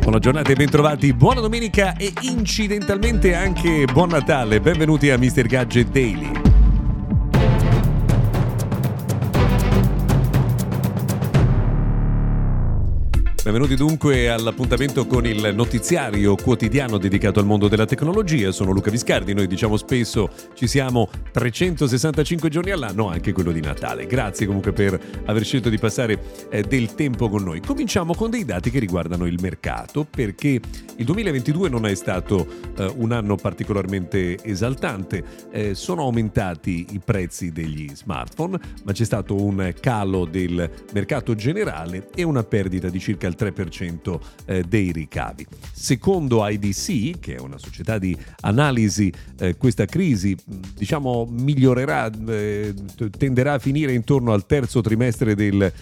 Buona giornata e bentrovati, buona domenica e incidentalmente anche buon Natale. Benvenuti a Mr. Gadget Daily. Benvenuti dunque all'appuntamento con il notiziario quotidiano dedicato al mondo della tecnologia. Sono Luca Viscardi, noi diciamo spesso ci siamo 365 giorni all'anno, anche quello di Natale. Grazie comunque per aver scelto di passare eh, del tempo con noi. Cominciamo con dei dati che riguardano il mercato, perché il 2022 non è stato eh, un anno particolarmente esaltante. Eh, sono aumentati i prezzi degli smartphone, ma c'è stato un calo del mercato generale e una perdita di circa il 3% eh, dei ricavi. Secondo IDC, che è una società di analisi, eh, questa crisi diciamo migliorerà, eh, tenderà a finire intorno al terzo trimestre del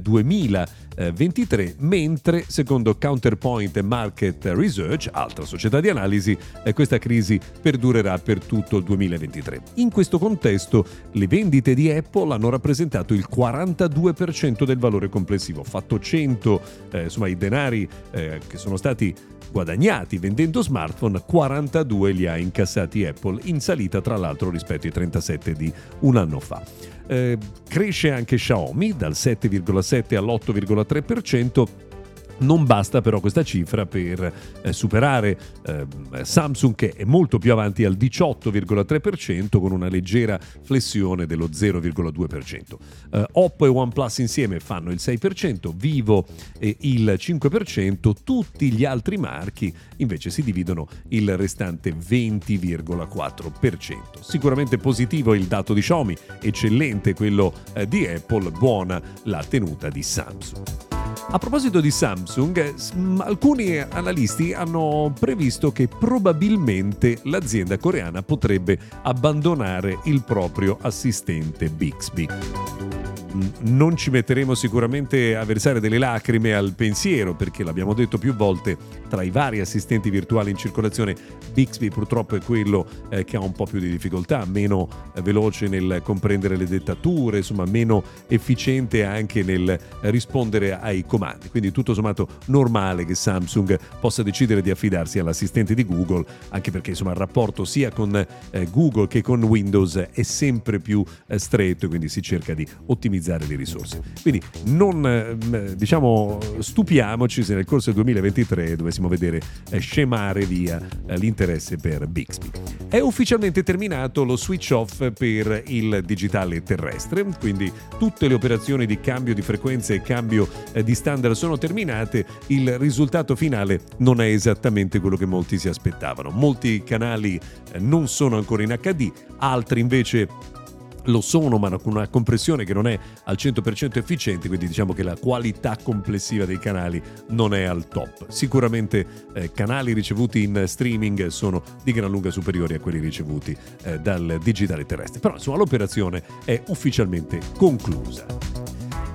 2023, mentre secondo Counterpoint Market Research, altra società di analisi, questa crisi perdurerà per tutto il 2023. In questo contesto le vendite di Apple hanno rappresentato il 42% del valore complessivo, fatto 100 eh, insomma i denari eh, che sono stati guadagnati vendendo smartphone, 42 li ha incassati Apple, in salita tra l'altro rispetto ai 37 di un anno fa. Eh, cresce anche Xiaomi dal 7,7 all'8,3%. Non basta però questa cifra per eh, superare eh, Samsung che è molto più avanti al 18,3% con una leggera flessione dello 0,2%. Eh, Oppo e OnePlus insieme fanno il 6%, Vivo il 5%, tutti gli altri marchi invece si dividono il restante 20,4%. Sicuramente positivo il dato di Xiaomi, eccellente quello eh, di Apple, buona la tenuta di Samsung. A proposito di Samsung, alcuni analisti hanno previsto che probabilmente l'azienda coreana potrebbe abbandonare il proprio assistente Bixby non ci metteremo sicuramente a versare delle lacrime al pensiero, perché l'abbiamo detto più volte, tra i vari assistenti virtuali in circolazione, Bixby purtroppo è quello eh, che ha un po' più di difficoltà, meno eh, veloce nel comprendere le dettature, insomma meno efficiente anche nel rispondere ai comandi. Quindi tutto sommato normale che Samsung possa decidere di affidarsi all'assistente di Google, anche perché insomma il rapporto sia con eh, Google che con Windows è sempre più eh, stretto, quindi si cerca di ottimizzare ottimizzare le risorse. Quindi non ehm, diciamo stupiamoci se nel corso del 2023 dovessimo vedere eh, scemare via eh, l'interesse per Bixby. È ufficialmente terminato lo switch off per il digitale terrestre, quindi tutte le operazioni di cambio di frequenza e cambio eh, di standard sono terminate, il risultato finale non è esattamente quello che molti si aspettavano. Molti canali non sono ancora in HD, altri invece lo sono, ma con una compressione che non è al 100% efficiente, quindi diciamo che la qualità complessiva dei canali non è al top. Sicuramente eh, canali ricevuti in streaming sono di gran lunga superiori a quelli ricevuti eh, dal digitale terrestre, però insomma l'operazione è ufficialmente conclusa.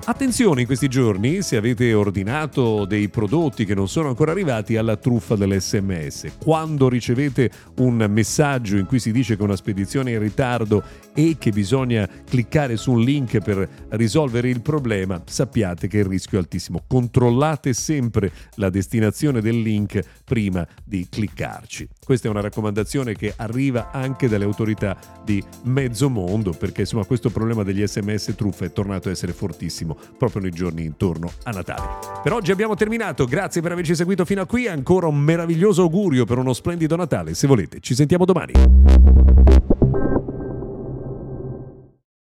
Attenzione in questi giorni se avete ordinato dei prodotti che non sono ancora arrivati alla truffa dell'SMS. Quando ricevete un messaggio in cui si dice che una spedizione è in ritardo e che bisogna cliccare su un link per risolvere il problema, sappiate che il rischio è altissimo. Controllate sempre la destinazione del link prima di cliccarci. Questa è una raccomandazione che arriva anche dalle autorità di mezzo mondo perché insomma questo problema degli sms truffa è tornato a essere fortissimo proprio nei giorni intorno a Natale. Per oggi abbiamo terminato, grazie per averci seguito fino a qui, ancora un meraviglioso augurio per uno splendido Natale, se volete ci sentiamo domani.